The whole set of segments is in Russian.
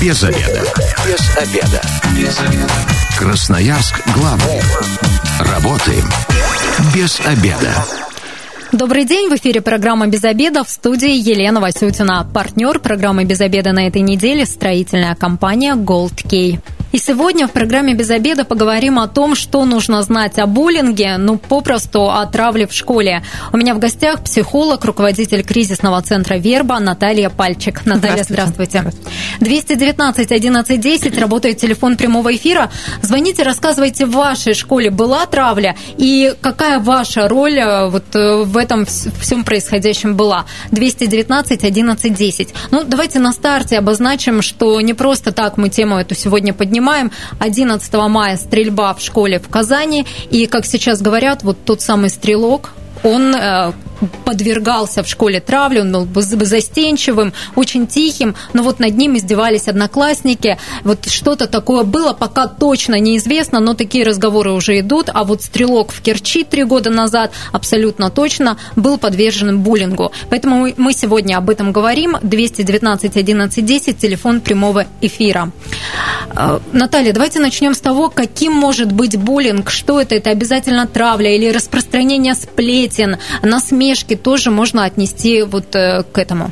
Без обеда. Без обеда. Без обеда. Красноярск главный. Работаем без обеда. Добрый день, в эфире программа «Без обеда» в студии Елена Васютина. Партнер программы «Без обеда» на этой неделе – строительная компания «Gold Key». И сегодня в программе «Без обеда» поговорим о том, что нужно знать о буллинге, ну, попросту о травле в школе. У меня в гостях психолог, руководитель кризисного центра «Верба» Наталья Пальчик. Наталья, здравствуйте. здравствуйте. 219 11 10, работает телефон прямого эфира. Звоните, рассказывайте, в вашей школе была травля и какая ваша роль э, вот э, в этом всем происходящем была. 219 11 10. Ну, давайте на старте обозначим, что не просто так мы тему эту сегодня поднимаем, поднимаем. 11 мая стрельба в школе в Казани. И, как сейчас говорят, вот тот самый стрелок, он э, подвергался в школе травле, он был застенчивым, очень тихим, но вот над ним издевались одноклассники. Вот что-то такое было, пока точно неизвестно, но такие разговоры уже идут. А вот стрелок в Керчи три года назад абсолютно точно был подвержен буллингу. Поэтому мы сегодня об этом говорим. 219 11 10, телефон прямого эфира. Э, Наталья, давайте начнем с того, каким может быть буллинг, что это, это обязательно травля или распространение сплетен, насмешки тоже можно отнести вот э, к этому.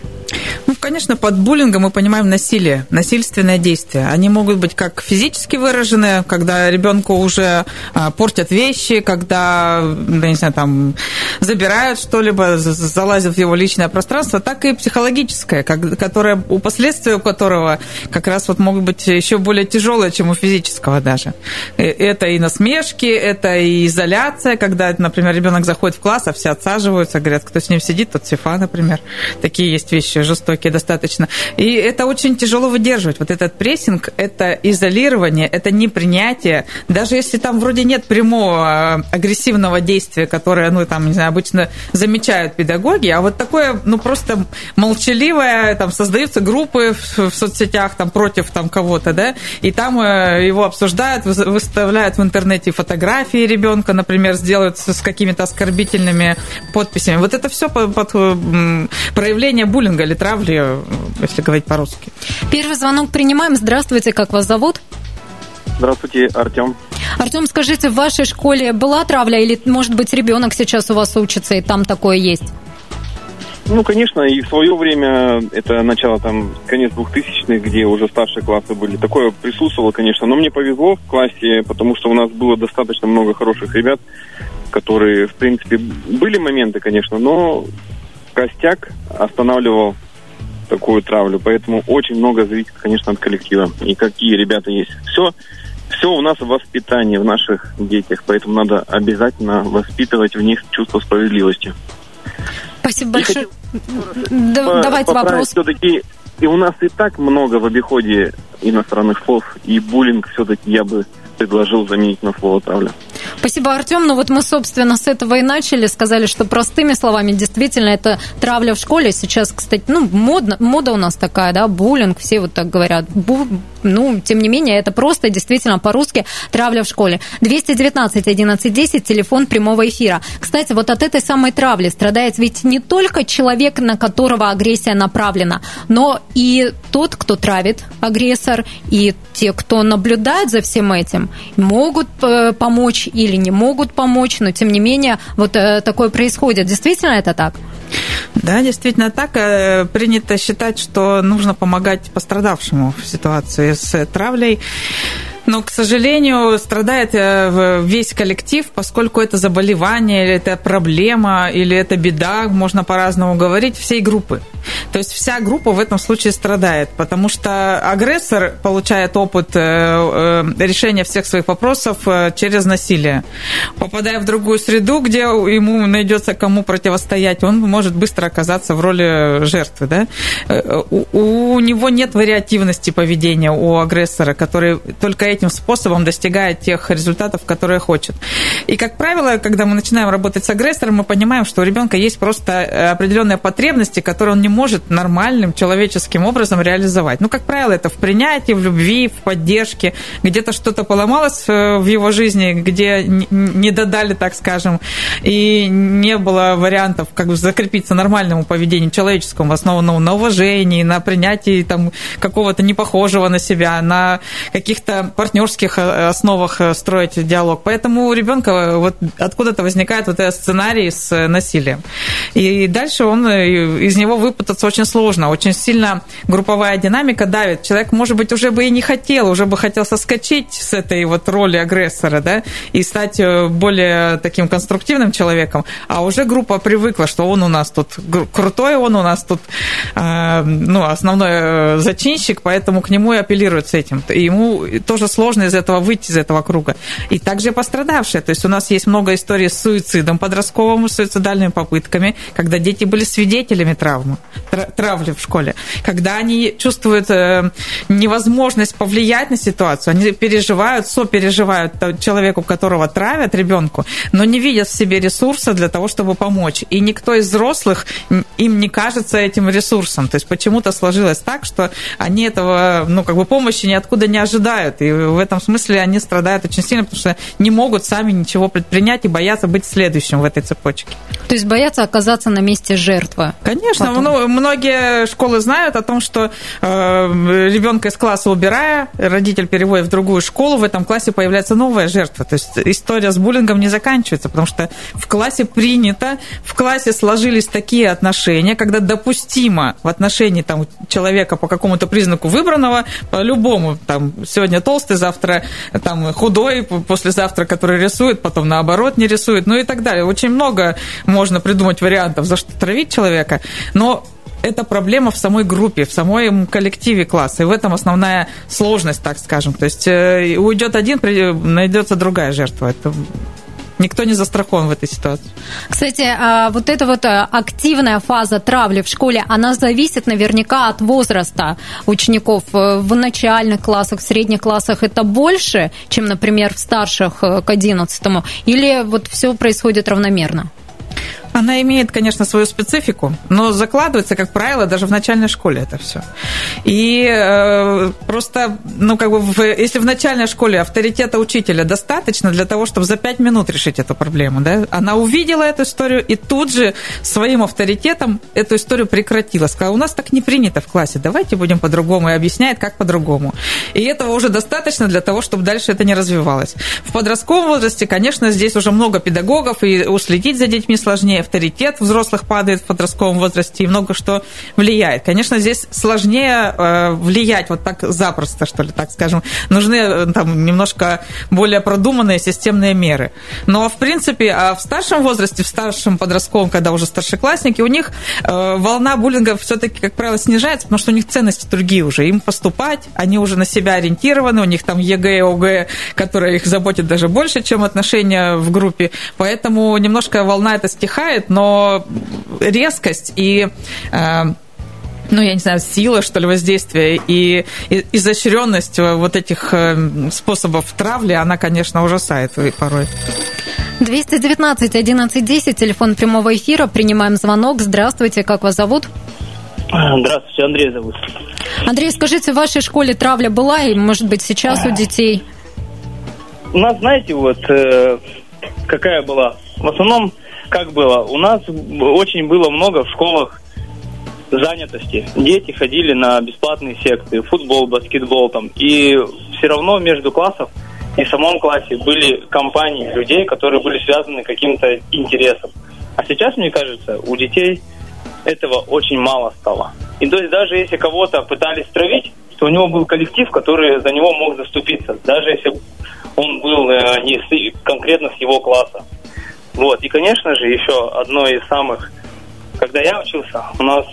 Ну, конечно, под буллингом мы понимаем насилие, насильственное действие. Они могут быть как физически выраженные, когда ребенку уже а, портят вещи, когда, не знаю, там забирают что-либо, залазят в его личное пространство, так и психологическое, которое, у последствий у которого как раз вот могут быть еще более тяжелые, чем у физического даже. Э, это и насмешки, это и изоляция, когда, например, ребенок заходит в класс, а все отсаживаются, говорят, кто с ним сидит, тот сифа, например. Такие есть вещи жестокие достаточно. И это очень тяжело выдерживать. Вот этот прессинг, это изолирование, это непринятие. Даже если там вроде нет прямого а, агрессивного действия, которое, ну, там, не знаю, обычно замечают педагоги, а вот такое, ну, просто молчаливое, там, создаются группы в, в соцсетях, там, против там кого-то, да, и там э, его обсуждают, выставляют в интернете фотографии ребенка, например, сделают с какими-то оскорбительными подписями. Вот это все под, под проявление буллинга или травли, если говорить по-русски. Первый звонок принимаем. Здравствуйте, как вас зовут? Здравствуйте, Артем. Артем, скажите, в вашей школе была травля или, может быть, ребенок сейчас у вас учится и там такое есть? Ну, конечно, и в свое время, это начало там, конец двухтысячных, где уже старшие классы были, такое присутствовало, конечно. Но мне повезло в классе, потому что у нас было достаточно много хороших ребят, которые, в принципе, были моменты, конечно, но костяк останавливал такую травлю. Поэтому очень много зависит, конечно, от коллектива. И какие ребята есть. Все, все у нас в воспитании, в наших детях. Поэтому надо обязательно воспитывать в них чувство справедливости. Спасибо большое. Да, давайте вопрос. Все-таки и у нас и так много в обиходе иностранных слов, и буллинг все-таки я бы предложил заменить на слово травля. Спасибо, Артем. Ну вот мы, собственно, с этого и начали. Сказали, что простыми словами действительно это травля в школе. Сейчас, кстати, ну, модно, мода у нас такая, да, буллинг, все вот так говорят. Бу, ну, тем не менее, это просто действительно по-русски травля в школе. 219 11 10, телефон прямого эфира. Кстати, вот от этой самой травли страдает ведь не только человек, на которого агрессия направлена, но и тот, кто травит агрессор, и те, кто наблюдает за всем этим, могут э, помочь или не могут помочь, но тем не менее вот э, такое происходит. Действительно это так? Да, действительно так. Э, принято считать, что нужно помогать пострадавшему в ситуации с травлей. Но, к сожалению, страдает э, весь коллектив, поскольку это заболевание, или это проблема, или это беда, можно по-разному говорить, всей группы. То есть вся группа в этом случае страдает, потому что агрессор получает опыт э, э, решения всех своих вопросов через насилие. Попадая в другую среду, где ему найдется кому противостоять, он может быстро оказаться в роли жертвы. Да? У него нет вариативности поведения у агрессора, который только этим способом достигает тех результатов, которые хочет. И, как правило, когда мы начинаем работать с агрессором, мы понимаем, что у ребенка есть просто э, определенные потребности, которые он не может нормальным человеческим образом реализовать. Ну, как правило, это в принятии, в любви, в поддержке. Где-то что-то поломалось э, в его жизни, где не додали, так скажем, и не было вариантов как бы закрепиться нормальному поведению человеческому, основанному на уважении, на принятии там, какого-то непохожего на себя, на каких-то партнерских э, основах э, строить диалог. Поэтому у ребенка вот откуда-то возникает вот этот сценарий с насилием. И дальше он из него выпутаться очень сложно, очень сильно групповая динамика давит. Человек, может быть, уже бы и не хотел, уже бы хотел соскочить с этой вот роли агрессора, да, и стать э, более таким конструктивным человеком, а уже группа привыкла, что он у нас тут крутой, он у нас тут э, ну, основной э, зачинщик, поэтому к нему и апеллируют с этим. И ему тоже сложно из этого выйти, из этого круга. И также пострадавшие. То есть у нас есть много историй с суицидом подростковым, с суицидальными попытками, когда дети были свидетелями травмы, травли в школе, когда они чувствуют невозможность повлиять на ситуацию, они переживают, сопереживают человеку, которого травят, ребенку, но не видят в себе ресурса для того, чтобы помочь. И никто из взрослых им не кажется этим ресурсом. То есть почему-то сложилось так, что они этого, ну, как бы помощи ниоткуда не ожидают. И в этом смысле они страдают очень сильно, потому что не могут сами ничего предпринять и боятся быть следующим в этой цепочке. То есть боятся оказаться на месте жертвы. Конечно. Ну, многие школы знают о том, что э, ребенка из класса убирая, родитель переводит в другую школу, в этом классе появляется новая жертва. То есть история с буллингом не заканчивается, потому что в классе принято, в классе сложились такие отношения, когда допустимо в отношении там, человека по какому-то признаку выбранного, по-любому, там, сегодня толстый, завтра там, худой, послезавтра, который рисует, потом наоборот не рисует, ну и так далее. Очень много можно придумать вариантов, за что травить человека, но это проблема в самой группе, в самой коллективе класса. И в этом основная сложность, так скажем. То есть э, уйдет один, найдется другая жертва. Это Никто не застрахован в этой ситуации. Кстати, а, вот эта вот э, активная фаза травли в школе, она зависит наверняка от возраста учеников. Э, в начальных классах, в средних классах это больше, чем, например, в старших э, к 11 Или вот все происходит равномерно? Она имеет, конечно, свою специфику, но закладывается, как правило, даже в начальной школе это все. И э, просто, ну, как бы, в, если в начальной школе авторитета учителя достаточно для того, чтобы за пять минут решить эту проблему, да, она увидела эту историю и тут же своим авторитетом эту историю прекратила. Сказала, у нас так не принято в классе, давайте будем по-другому, и объясняет, как по-другому. И этого уже достаточно для того, чтобы дальше это не развивалось. В подростковом возрасте, конечно, здесь уже много педагогов, и уследить за детьми сложнее авторитет взрослых падает в подростковом возрасте и много что влияет. Конечно, здесь сложнее э, влиять вот так запросто, что ли, так скажем. Нужны э, там немножко более продуманные системные меры. Но, в принципе, а в старшем возрасте, в старшем подростковом, когда уже старшеклассники, у них э, волна буллинга все-таки, как правило, снижается, потому что у них ценности другие уже. Им поступать, они уже на себя ориентированы, у них там ЕГЭ ОГЭ, которые их заботят даже больше, чем отношения в группе. Поэтому немножко волна эта стихает, бывает, но резкость и э, ну, я не знаю, сила, что ли, воздействия и изощренность вот этих э, способов травли, она, конечно, ужасает порой. 219 11 10, телефон прямого эфира. Принимаем звонок. Здравствуйте, как вас зовут? Здравствуйте, Андрей зовут. Андрей, скажите, в вашей школе травля была и, может быть, сейчас у детей? У нас, знаете, вот э, какая была? В основном как было? У нас очень было много в школах занятости. Дети ходили на бесплатные секции, футбол, баскетбол там. И все равно между классов и в самом классе были компании людей, которые были связаны каким-то интересом. А сейчас, мне кажется, у детей этого очень мало стало. И то есть даже если кого-то пытались травить, то у него был коллектив, который за него мог заступиться, даже если он был э, не с, конкретно с его класса. Вот. И, конечно же, еще одно из самых... Когда я учился, у нас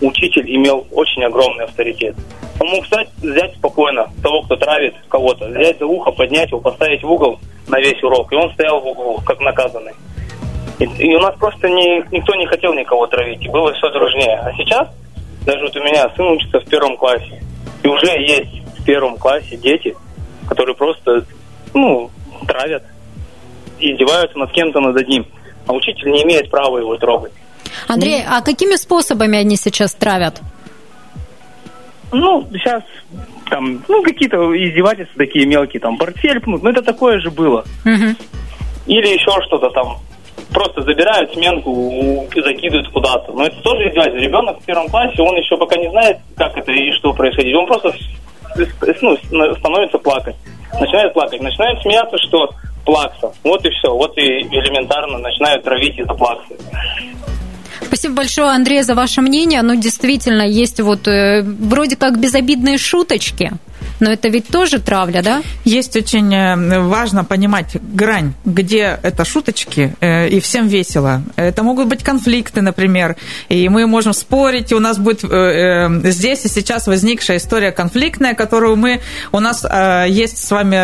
учитель имел очень огромный авторитет. Он мог взять, взять спокойно того, кто травит кого-то, взять за ухо, поднять его, поставить в угол на весь урок. И он стоял в углу, как наказанный. И, и у нас просто не, никто не хотел никого травить, и было все дружнее. А сейчас, даже вот у меня сын учится в первом классе, и уже есть в первом классе дети, которые просто, ну, травят, издеваются над кем-то, над одним. А учитель не имеет права его трогать. Андрей, а какими способами они сейчас травят? Ну, сейчас там, ну, какие-то издевательства такие мелкие, там, портфель пнут, ну, это такое же было. Угу. Или еще что-то там, просто забирают сменку и закидывают куда-то. Но это тоже издевательство. Ребенок в первом классе, он еще пока не знает, как это и что происходит. Он просто ну, становится плакать. Начинает плакать. Начинает смеяться, что плакса. Вот и все. Вот и элементарно начинают травить из-за плаксы. Спасибо большое, Андрей, за ваше мнение. Ну, действительно, есть вот э, вроде как безобидные шуточки, но это ведь тоже травля, да? Есть очень э, важно понимать грань, где это шуточки, э, и всем весело. Это могут быть конфликты, например, и мы можем спорить, и у нас будет э, здесь и сейчас возникшая история конфликтная, которую мы, у нас есть с вами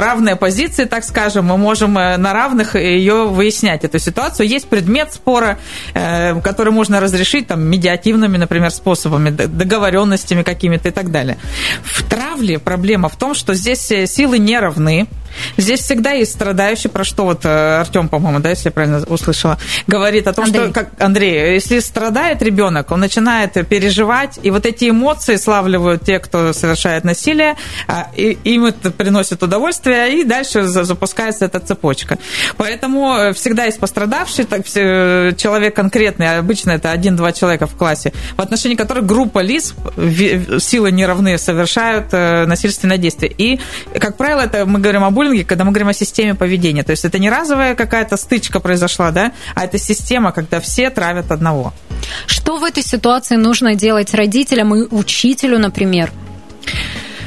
равные позиции, так скажем, мы можем на равных ее выяснять, эту ситуацию. Есть предмет спора, который можно разрешить там медиативными, например, способами, договоренностями какими-то и так далее. В травле проблема в том, что здесь э, силы не равны. Здесь всегда есть страдающий, про что вот э, Артем, по-моему, да, если я правильно услышала, говорит о том, Андрей. что как Андрей, если страдает ребенок, он начинает переживать, и вот эти эмоции славливают те, кто совершает насилие, а, и им это приносит удовольствие, и дальше запускается эта цепочка. Поэтому э, всегда есть пострадавший, так, человек конкретный, обычно это один-два человека в классе, в отношении которых группа лиц, силы неравные, совершают насильственное действие. И, как правило, это мы говорим о буллинге, когда мы говорим о системе поведения. То есть это не разовая какая-то стычка произошла, да, а это система, когда все травят одного. Что в этой ситуации нужно делать родителям и учителю, например?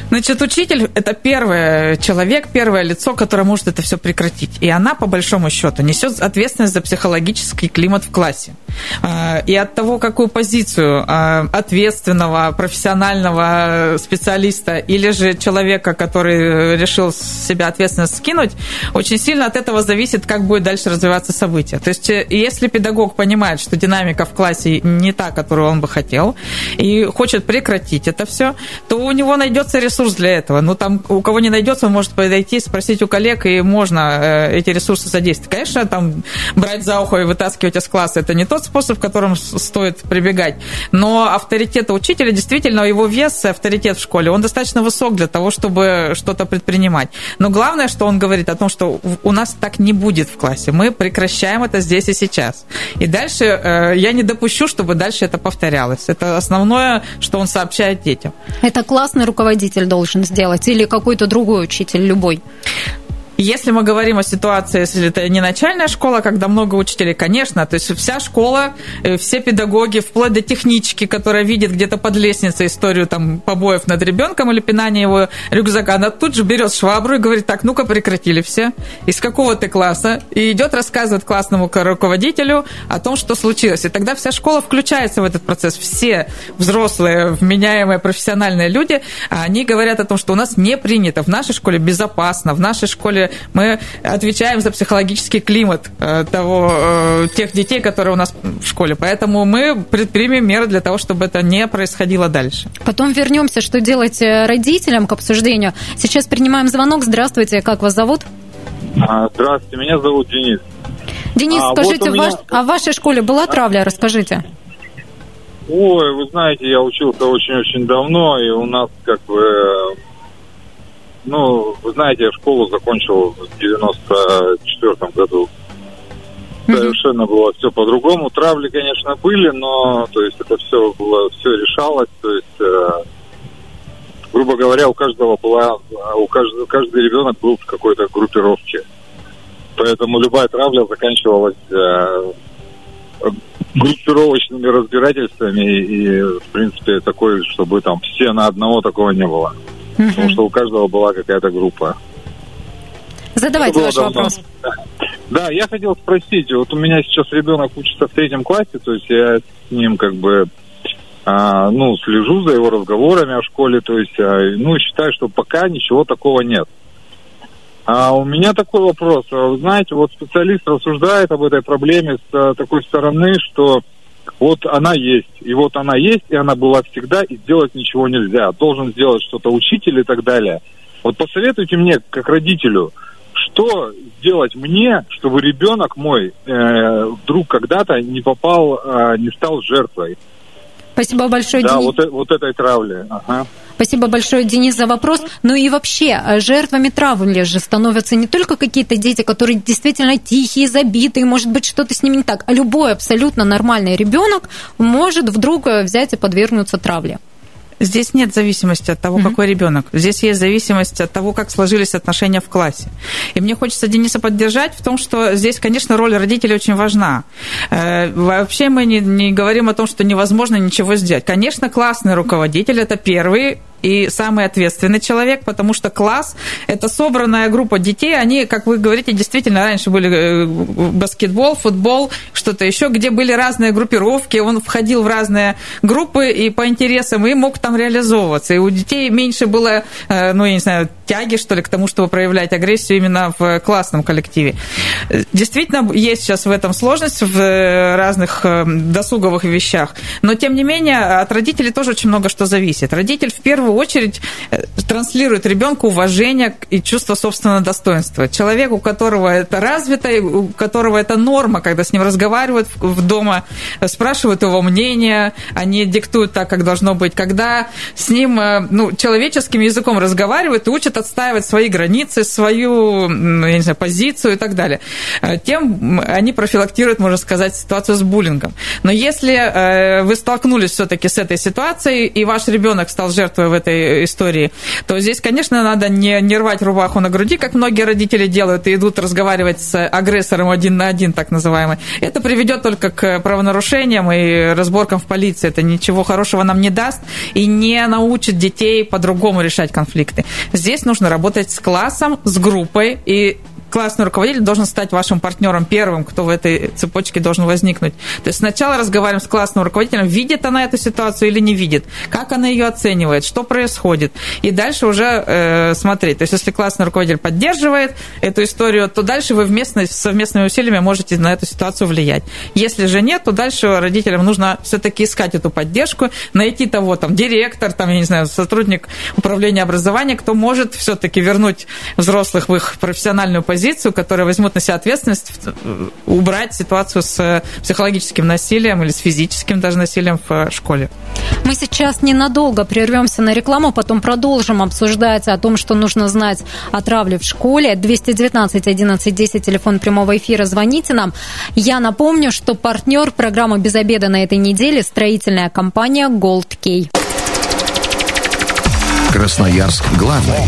Значит, учитель – это первый человек, первое лицо, которое может это все прекратить. И она, по большому счету, несет ответственность за психологический климат в классе. А, и от того, какую позицию а, ответственного, профессионального специалиста или же человека, который решил себя ответственность скинуть, очень сильно от этого зависит, как будет дальше развиваться событие. То есть, э, если педагог понимает, что динамика в классе не та, которую он бы хотел, и хочет прекратить это все, то у него найдется ресурс ресурс для этого. Ну, там у кого не найдется, он может подойти, спросить у коллег, и можно э, эти ресурсы задействовать. Конечно, там брать за ухо и вытаскивать из класса – это не тот способ, к которому стоит прибегать. Но авторитет учителя, действительно, его вес, авторитет в школе, он достаточно высок для того, чтобы что-то предпринимать. Но главное, что он говорит о том, что у нас так не будет в классе. Мы прекращаем это здесь и сейчас. И дальше э, я не допущу, чтобы дальше это повторялось. Это основное, что он сообщает детям. Это классный руководитель должен сделать или какой-то другой учитель, любой? Если мы говорим о ситуации, если это не начальная школа, когда много учителей, конечно, то есть вся школа, э, все педагоги, вплоть до технички, которая видит где-то под лестницей историю там побоев над ребенком или пинания его рюкзака, она тут же берет швабру и говорит, так, ну-ка прекратили все, из какого ты класса, и идет рассказывать классному руководителю о том, что случилось. И тогда вся школа включается в этот процесс. Все взрослые, вменяемые, профессиональные люди, они говорят о том, что у нас не принято, в нашей школе безопасно, в нашей школе мы отвечаем за психологический климат э, того, э, тех детей, которые у нас в школе. Поэтому мы предпримем меры для того, чтобы это не происходило дальше. Потом вернемся, что делать э, родителям к обсуждению. Сейчас принимаем звонок. Здравствуйте, как вас зовут? А, здравствуйте, меня зовут Денис. Денис, а, скажите, вот меня... ваш... а в вашей школе была травля? Расскажите. Ой, вы знаете, я учился очень-очень давно, и у нас как бы ну, вы знаете, я школу закончил в 94 году. Совершенно было все по-другому. Травли, конечно, были, но то есть это все было, все решалось. То есть, э, грубо говоря, у каждого была, у каждого, каждый ребенок был в какой-то группировке. Поэтому любая травля заканчивалась э, группировочными разбирательствами и, в принципе, такой, чтобы там все на одного такого не было. Угу. Потому что у каждого была какая-то группа. Задавайте ваш давно. вопрос. Да, я хотел спросить, вот у меня сейчас ребенок учится в третьем классе, то есть я с ним как бы а, ну, слежу за его разговорами о школе, то есть, а, ну, считаю, что пока ничего такого нет. А у меня такой вопрос. Вы знаете, вот специалист рассуждает об этой проблеме с а, такой стороны, что вот она есть, и вот она есть, и она была всегда, и сделать ничего нельзя. Должен сделать что-то учитель и так далее. Вот посоветуйте мне, как родителю, что сделать мне, чтобы ребенок мой э, вдруг когда-то не попал, э, не стал жертвой. Спасибо большое, да, Денис. вот, э, вот этой травли. Ага. Спасибо большое, Денис, за вопрос. Ну и вообще, э, жертвами травли же становятся не только какие-то дети, которые действительно тихие, забитые, может быть, что-то с ними не так, а любой абсолютно нормальный ребенок может вдруг э, взять и подвергнуться травле. Здесь нет зависимости от того, mm-hmm. какой ребенок. Здесь есть зависимость от того, как сложились отношения в классе. И мне хочется Дениса поддержать в том, что здесь, конечно, роль родителей очень важна. Э, вообще мы не, не говорим о том, что невозможно ничего сделать. Конечно, классный руководитель – это первый и самый ответственный человек, потому что класс – это собранная группа детей. Они, как вы говорите, действительно раньше были э, баскетбол, футбол, что-то еще, где были разные группировки. Он входил в разные группы и по интересам и мог там реализовываться. И у детей меньше было, э, ну, я не знаю, тяги, что ли, к тому, чтобы проявлять агрессию именно в классном коллективе. Действительно, есть сейчас в этом сложность в э, разных досуговых вещах, но, тем не менее, от родителей тоже очень много что зависит. Родитель в первую первую очередь э, транслирует ребенку уважение и чувство собственного достоинства. Человек, у которого это развито, у которого это норма, когда с ним разговаривают в дома, спрашивают его мнение, они диктуют так, как должно быть. Когда с ним э, ну, человеческим языком разговаривают и учат отстаивать свои границы, свою я не знаю, позицию и так далее, э, тем они профилактируют, можно сказать, ситуацию с буллингом. Но если вы столкнулись все-таки с этой ситуацией, и ваш ребенок стал жертвой этой истории, то здесь, конечно, надо не, не рвать рубаху на груди, как многие родители делают, и идут разговаривать с агрессором один на один, так называемый. Это приведет только к правонарушениям и разборкам в полиции. Это ничего хорошего нам не даст и не научит детей по-другому решать конфликты. Здесь нужно работать с классом, с группой и классный руководитель должен стать вашим партнером первым, кто в этой цепочке должен возникнуть. То есть сначала разговариваем с классным руководителем, видит она эту ситуацию или не видит, как она ее оценивает, что происходит. И дальше уже э, смотреть. То есть если классный руководитель поддерживает эту историю, то дальше вы вместе, совместными усилиями можете на эту ситуацию влиять. Если же нет, то дальше родителям нужно все-таки искать эту поддержку, найти того, там, директор, там, я не знаю, сотрудник управления образования, кто может все-таки вернуть взрослых в их профессиональную позицию позицию, которые возьмут на себя ответственность э, убрать ситуацию с э, психологическим насилием или с физическим даже насилием в э, школе. Мы сейчас ненадолго прервемся на рекламу, потом продолжим обсуждать о том, что нужно знать о травле в школе. 219 11 10, телефон прямого эфира, звоните нам. Я напомню, что партнер программы «Без обеда» на этой неделе – строительная компания Gold Key. Красноярск главный.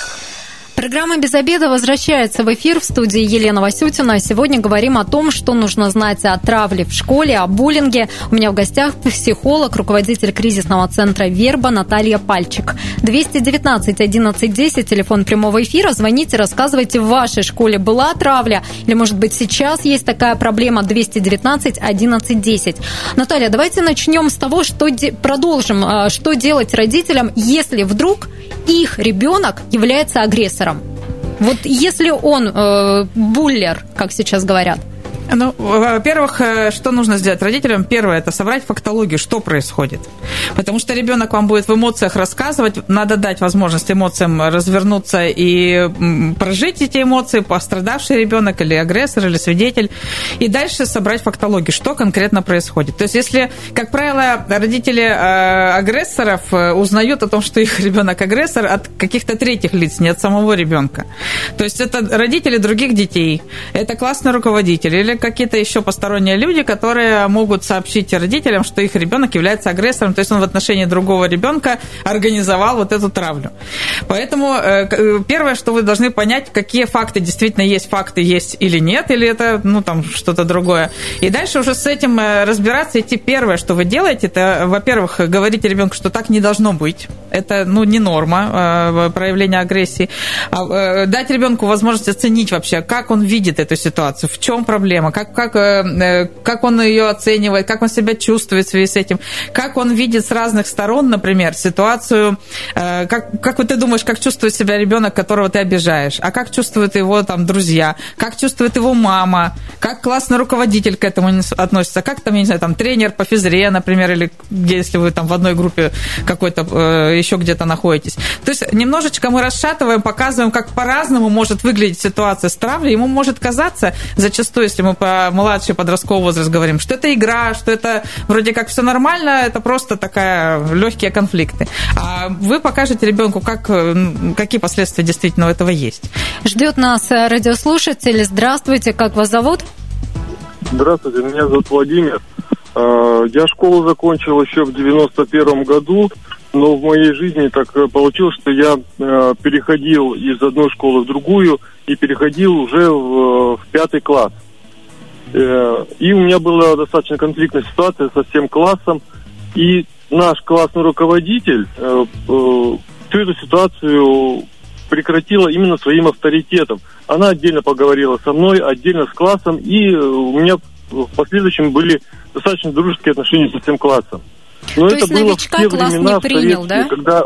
Программа «Без обеда» возвращается в эфир в студии Елена Васютина. Сегодня говорим о том, что нужно знать о травле в школе, о буллинге. У меня в гостях психолог, руководитель кризисного центра «Верба» Наталья Пальчик. 219 11 10, телефон прямого эфира. Звоните, рассказывайте, в вашей школе была травля или, может быть, сейчас есть такая проблема 219 11 10. Наталья, давайте начнем с того, что де... продолжим, а, что делать родителям, если вдруг их ребенок является агрессором. Вот если он э, буллер, как сейчас говорят, ну, во-первых, э, что нужно сделать родителям? Первое – это собрать фактологию, что происходит. Потому что ребенок вам будет в эмоциях рассказывать, надо дать возможность эмоциям развернуться и прожить эти эмоции, пострадавший ребенок или агрессор, или свидетель, и дальше собрать фактологию, что конкретно происходит. То есть, если, как правило, родители э, агрессоров э, узнают о том, что их ребенок агрессор от каких-то третьих лиц, не от самого ребенка. То есть, это родители других детей, это классный руководитель или какие-то еще посторонние люди, которые могут сообщить родителям, что их ребенок является агрессором, то есть он в отношении другого ребенка организовал вот эту травлю. Поэтому э, э, первое, что вы должны понять, какие факты действительно есть, факты есть или нет, или это, ну, там, что-то другое. И дальше уже с этим э, разбираться, идти первое, что вы делаете, это, во-первых, говорить ребенку, что так не должно быть. Это, ну, не норма проявления агрессии. А, дать ребенку возможность оценить вообще, как он видит эту ситуацию, в чем проблема, проблема, как, как, э, как он ее оценивает, как он себя чувствует в связи с этим, как он видит с разных сторон, например, ситуацию, как, как вот ты думаешь, как чувствует себя ребенок, которого ты обижаешь, а как чувствуют его там друзья, как чувствует его мама, как классный руководитель к этому относится, как там, я не знаю, там тренер по физре, например, или если вы там в одной группе какой-то еще где-то находитесь. То есть немножечко мы расшатываем, показываем, как по-разному может выглядеть ситуация с травлей. Ему может казаться, зачастую, если мы по младший подростковый возраст говорим, что это игра, что это вроде как все нормально, это просто такая легкие конфликты. А вы покажете ребенку, как, какие последствия действительно у этого есть. Ждет нас радиослушатель. Здравствуйте, как вас зовут? Здравствуйте, меня зовут Владимир. А, я школу закончил еще в 91 году но в моей жизни так э, получилось, что я э, переходил из одной школы в другую и переходил уже в, в пятый класс. Э, и у меня была достаточно конфликтная ситуация со всем классом. И наш классный руководитель э, э, всю эту ситуацию прекратила именно своим авторитетом. Она отдельно поговорила со мной, отдельно с классом, и у меня в последующем были достаточно дружеские отношения со всем классом. Но то это есть было новичка в те класс времена, не принял, да? Когда,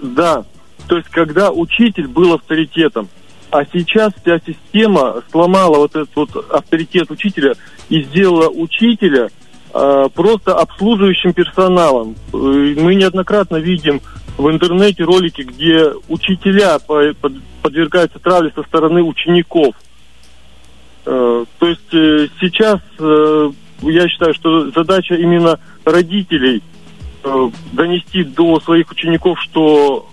да, то есть когда учитель был авторитетом, а сейчас вся система сломала вот этот вот авторитет учителя и сделала учителя э, просто обслуживающим персоналом. Э, мы неоднократно видим в интернете ролики, где учителя подвергаются травле со стороны учеников. Э, то есть э, сейчас я считаю, что задача именно родителей э, донести до своих учеников, что,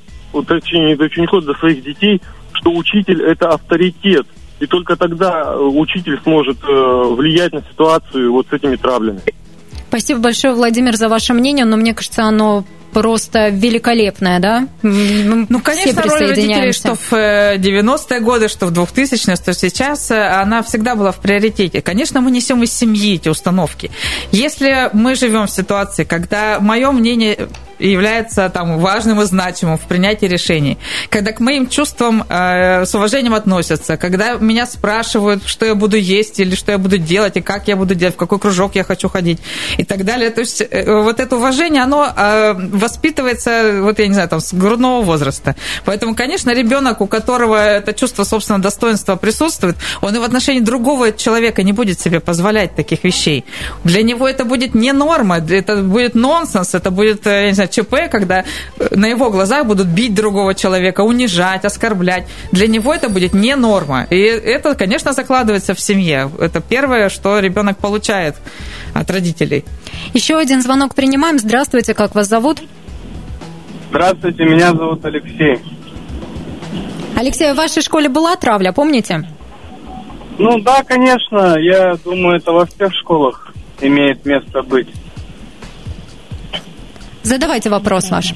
точнее, до учеников, до своих детей, что учитель это авторитет. И только тогда учитель сможет э, влиять на ситуацию вот с этими травлями. Спасибо большое, Владимир, за ваше мнение, но мне кажется, оно просто великолепная, да? Ну, конечно, роль родителей, что в 90-е э, годы, что в 2000-е, что сейчас, э, она всегда была в приоритете. Конечно, мы несем из семьи эти установки. Если мы живем в ситуации, когда мое мнение является там важным и значимым в принятии решений, когда к моим чувствам э, с уважением относятся, когда меня спрашивают, что я буду есть или что я буду делать, и как я буду делать, в какой кружок я хочу ходить и так далее. То есть э, вот это уважение, оно э, воспитывается, вот я не знаю, там, с грудного возраста. Поэтому, конечно, ребенок, у которого это чувство собственного достоинства присутствует, он и в отношении другого человека не будет себе позволять таких вещей. Для него это будет не норма, это будет нонсенс, это будет, э, я не знаю, ЧП, когда э, на его глазах будут бить другого человека, унижать, оскорблять. Для него это будет не норма. И это, конечно, закладывается в семье. Это первое, что ребенок получает от родителей. Еще один звонок принимаем. Здравствуйте, как вас зовут? Здравствуйте, меня зовут Алексей. Алексей, в вашей школе была травля, помните? Ну да, конечно. Я думаю, это во всех школах имеет место быть. Задавайте вопрос ваш.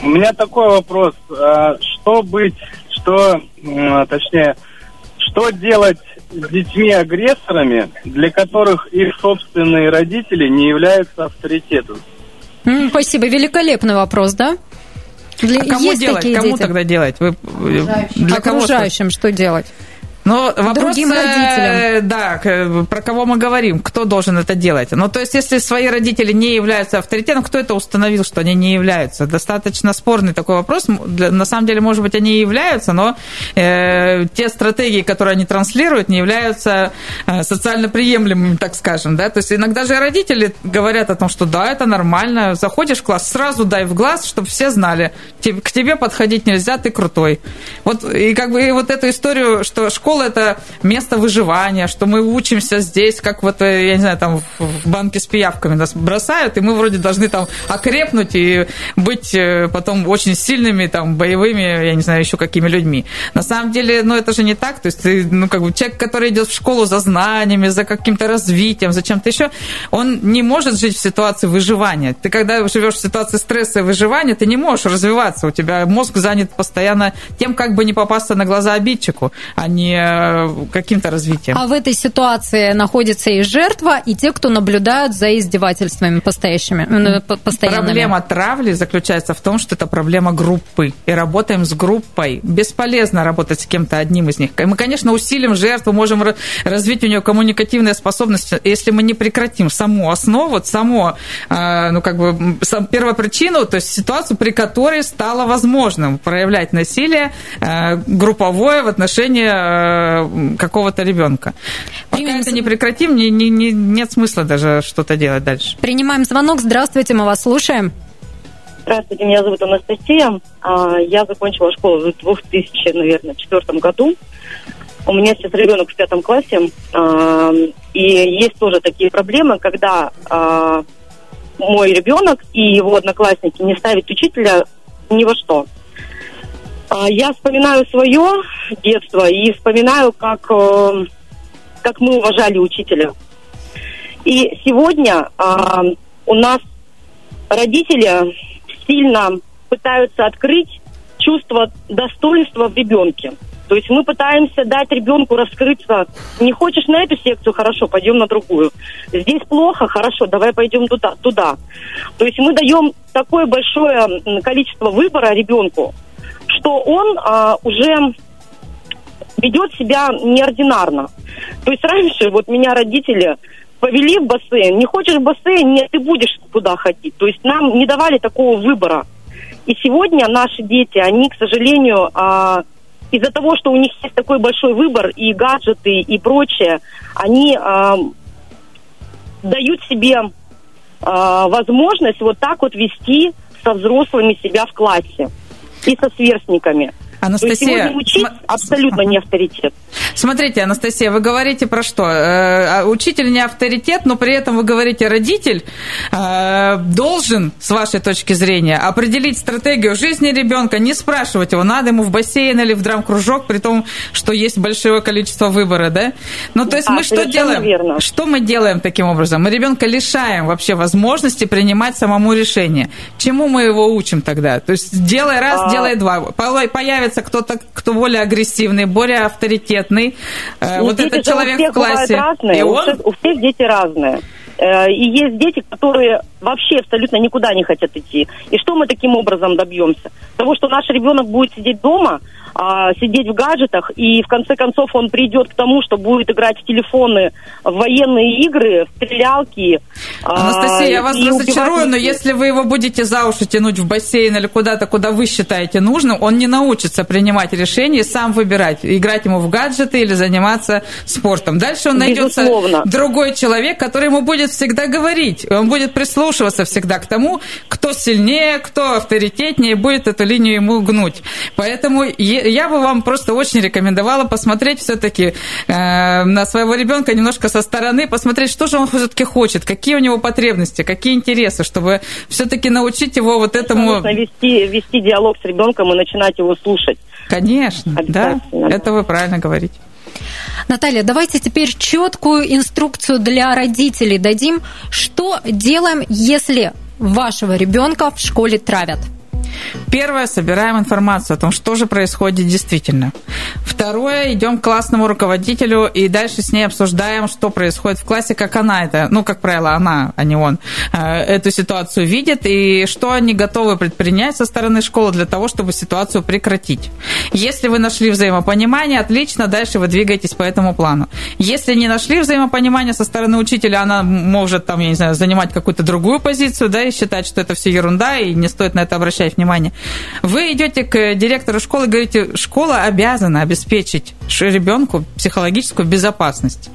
У меня такой вопрос. А, что быть, что, точнее, что делать с детьми-агрессорами, для которых их собственные родители не являются авторитетом? Спасибо. Великолепный вопрос, да? Для... А кому Есть делать? Кому дети? тогда делать? Вы... Для Окружающим что делать? Но вопрос, Другим родителям. Да, про кого мы говорим, кто должен это делать. Ну, то есть, если свои родители не являются авторитетом, кто это установил, что они не являются? Достаточно спорный такой вопрос. На самом деле, может быть, они и являются, но э, те стратегии, которые они транслируют, не являются э, социально приемлемыми, так скажем. Да? То есть, иногда же родители говорят о том, что да, это нормально, заходишь в класс, сразу дай в глаз, чтобы все знали, к тебе подходить нельзя, ты крутой. Вот, и как бы и вот эту историю, что школа школа это место выживания, что мы учимся здесь, как вот, э, я не знаю, там в банке с пиявками нас бросают, и мы вроде должны там окрепнуть и быть э, потом очень сильными, там, боевыми, я не знаю, еще какими людьми. На самом деле, ну, это же не так. То есть, ты, ну, как бы человек, который идет в школу за знаниями, за каким-то развитием, за чем-то еще, он не может жить в ситуации выживания. Ты, когда живешь в ситуации стресса и выживания, ты не можешь развиваться. У тебя мозг занят постоянно тем, как бы не попасться на глаза обидчику, а не каким-то развитием. А в этой ситуации находится и жертва, и те, кто наблюдают за издевательствами постоящими, постоянными. Проблема травли заключается в том, что это проблема группы. И работаем с группой. Бесполезно работать с кем-то одним из них. Мы, конечно, усилим жертву, можем развить у нее коммуникативные способности, если мы не прекратим саму основу, само, а, ну, как бы, сам, первопричину, то есть ситуацию, при которой стало возможным проявлять насилие а, групповое в отношении какого-то ребенка. Пока это не прекратим, не, не, не, нет смысла даже что-то делать дальше. Принимаем звонок. Здравствуйте, мы вас слушаем. Здравствуйте, меня зовут Анастасия. Я закончила школу в 2000, наверное, четвертом году. У меня сейчас ребенок в пятом классе, и есть тоже такие проблемы, когда мой ребенок и его одноклассники не ставят учителя ни во что. Я вспоминаю свое детство и вспоминаю, как, э, как мы уважали учителя. И сегодня у нас родители сильно пытаются открыть чувство достоинства в ребенке. То есть мы пытаемся дать ребенку раскрыться. Не хочешь на эту секцию, хорошо, пойдем на другую. Здесь плохо, хорошо, давай пойдем туда. туда. То есть мы даем такое большое количество выбора ребенку, что он а, уже ведет себя неординарно. То есть раньше вот меня родители повели в бассейн. Не хочешь в бассейн, нет, ты будешь туда ходить. То есть нам не давали такого выбора. И сегодня наши дети, они, к сожалению, а, из-за того, что у них есть такой большой выбор и гаджеты и прочее, они э, дают себе э, возможность вот так вот вести со взрослыми себя в классе и со сверстниками. Анастасия, То есть учить абсолютно не авторитет. Смотрите, Анастасия, вы говорите про что? Э, а, учитель не авторитет, но при этом вы говорите, родитель э, должен, с вашей точки зрения, определить стратегию жизни ребенка, не спрашивать его, надо ему в бассейн или в драм-кружок, при том, что есть большое количество выбора, да? Ну, то есть мы что делаем? Верно. Что мы делаем таким образом? Мы ребенка лишаем вообще возможности принимать самому решение. Чему мы его учим тогда? То есть делай раз, а... делай два. Появится появится кто-то, кто более агрессивный, более авторитетный. Э, ну, вот этот человек в классе. Разные, и он... у, всех, у всех дети разные. Э, и есть дети, которые вообще абсолютно никуда не хотят идти. И что мы таким образом добьемся? Того, что наш ребенок будет сидеть дома, а, сидеть в гаджетах, и в конце концов он придет к тому, что будет играть в телефоны, в военные игры, в стрелялки. А, Анастасия, а, я вас разочарую, но если вы его будете за уши тянуть в бассейн или куда-то, куда вы считаете нужным, он не научится принимать решения, сам выбирать, играть ему в гаджеты или заниматься спортом. Дальше он найдется Безусловно. другой человек, который ему будет всегда говорить, он будет прислушиваться всегда к тому, кто сильнее, кто авторитетнее, и будет эту линию ему гнуть. Поэтому я бы вам просто очень рекомендовала посмотреть все-таки э, на своего ребенка немножко со стороны, посмотреть, что же он все-таки хочет, какие у него потребности, какие интересы, чтобы все-таки научить его вот этому... Нужно вести, вести диалог с ребенком и начинать его слушать. Конечно, да, это вы правильно говорите. Наталья, давайте теперь четкую инструкцию для родителей дадим. Что делаем, если вашего ребенка в школе травят? Первое, собираем информацию о том, что же происходит действительно. Второе, идем к классному руководителю и дальше с ней обсуждаем, что происходит в классе, как она это, ну, как правило, она, а не он, э, эту ситуацию видит и что они готовы предпринять со стороны школы для того, чтобы ситуацию прекратить. Если вы нашли взаимопонимание, отлично, дальше вы двигаетесь по этому плану. Если не нашли взаимопонимание со стороны учителя, она может там, я не знаю, занимать какую-то другую позицию, да, и считать, что это все ерунда, и не стоит на это обращать внимание. Вы идете к директору школы и говорите, школа обязана обеспечить ребенку психологическую безопасность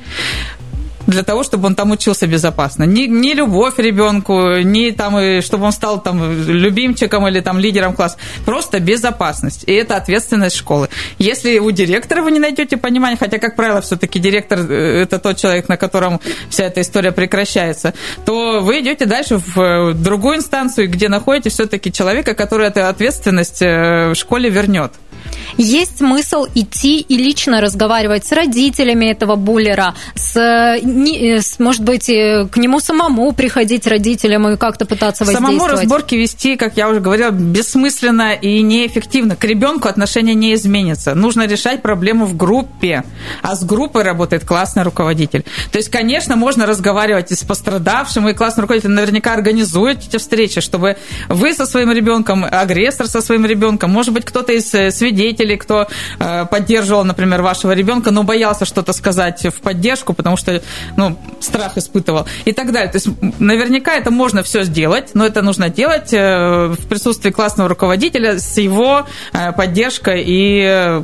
для того, чтобы он там учился безопасно. Не, не любовь ребенку, не там, чтобы он стал там любимчиком или там лидером класса. Просто безопасность. И это ответственность школы. Если у директора вы не найдете понимания, хотя, как правило, все-таки директор э, это тот человек, на котором вся эта история прекращается, то вы идете дальше в другую инстанцию, где находите все-таки человека, который эту ответственность э, в школе вернет. Есть смысл идти и лично разговаривать с родителями этого буллера, с, с может быть, к нему самому приходить родителям и как-то пытаться воздействовать? Самому разборки вести, как я уже говорила, бессмысленно и неэффективно. К ребенку отношения не изменятся. Нужно решать проблему в группе, а с группой работает классный руководитель. То есть, конечно, можно разговаривать и с пострадавшим, и классный руководитель наверняка организует эти встречи, чтобы вы со своим ребенком, агрессор со своим ребенком, может быть, кто-то из э, свидетелей, кто э, поддерживал, например, вашего ребенка, но боялся что-то сказать в поддержку, потому что ну, страх испытывал и так далее. То есть наверняка это можно все сделать, но это нужно делать э, в присутствии классного руководителя с его поддержкой и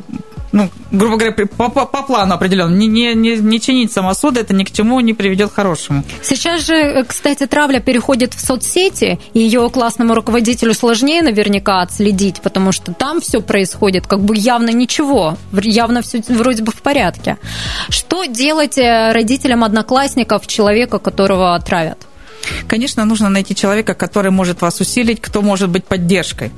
ну, грубо говоря, по, по, по плану определенно. Не, не, не, не чинить самосуды, это ни к чему не приведет к хорошему. Сейчас же, кстати, травля переходит в соцсети, и ее классному руководителю сложнее наверняка отследить, потому что там все происходит как бы явно ничего, явно все вроде бы в порядке. Что делать э, родителям одноклассников человека, которого травят? Конечно, нужно найти человека, который может вас усилить, кто может быть поддержкой.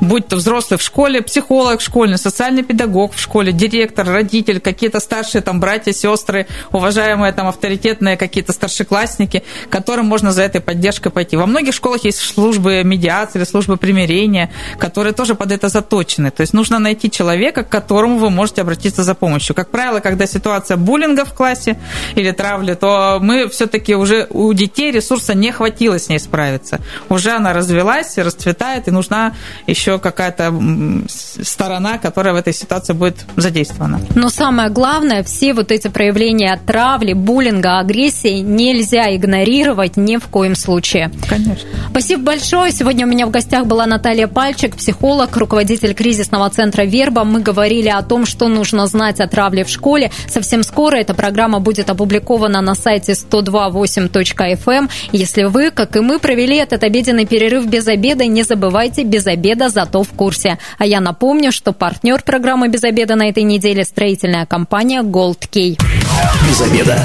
Будь то взрослый в школе, психолог школьный, социальный педагог в школе, директор, родитель, какие-то старшие там братья, сестры, уважаемые там авторитетные какие-то старшеклассники, которым можно за этой поддержкой пойти. Во многих школах есть службы медиации, службы примирения, которые тоже под это заточены. То есть нужно найти человека, к которому вы можете обратиться за помощью. Как правило, когда ситуация буллинга в классе или травли, то мы все-таки уже у детей ресурс ресурса не хватило с ней справиться. Уже она развелась, расцветает, и нужна еще какая-то сторона, которая в этой ситуации будет задействована. Но самое главное, все вот эти проявления травли, буллинга, агрессии нельзя игнорировать ни в коем случае. Конечно. Спасибо большое. Сегодня у меня в гостях была Наталья Пальчик, психолог, руководитель кризисного центра «Верба». Мы говорили о том, что нужно знать о травле в школе. Совсем скоро эта программа будет опубликована на сайте 128.fm. Если вы, как и мы, провели этот обеденный перерыв без обеда, не забывайте, без обеда зато в курсе. А я напомню, что партнер программы «Без обеда» на этой неделе – строительная компания Gold Key. Без обеда.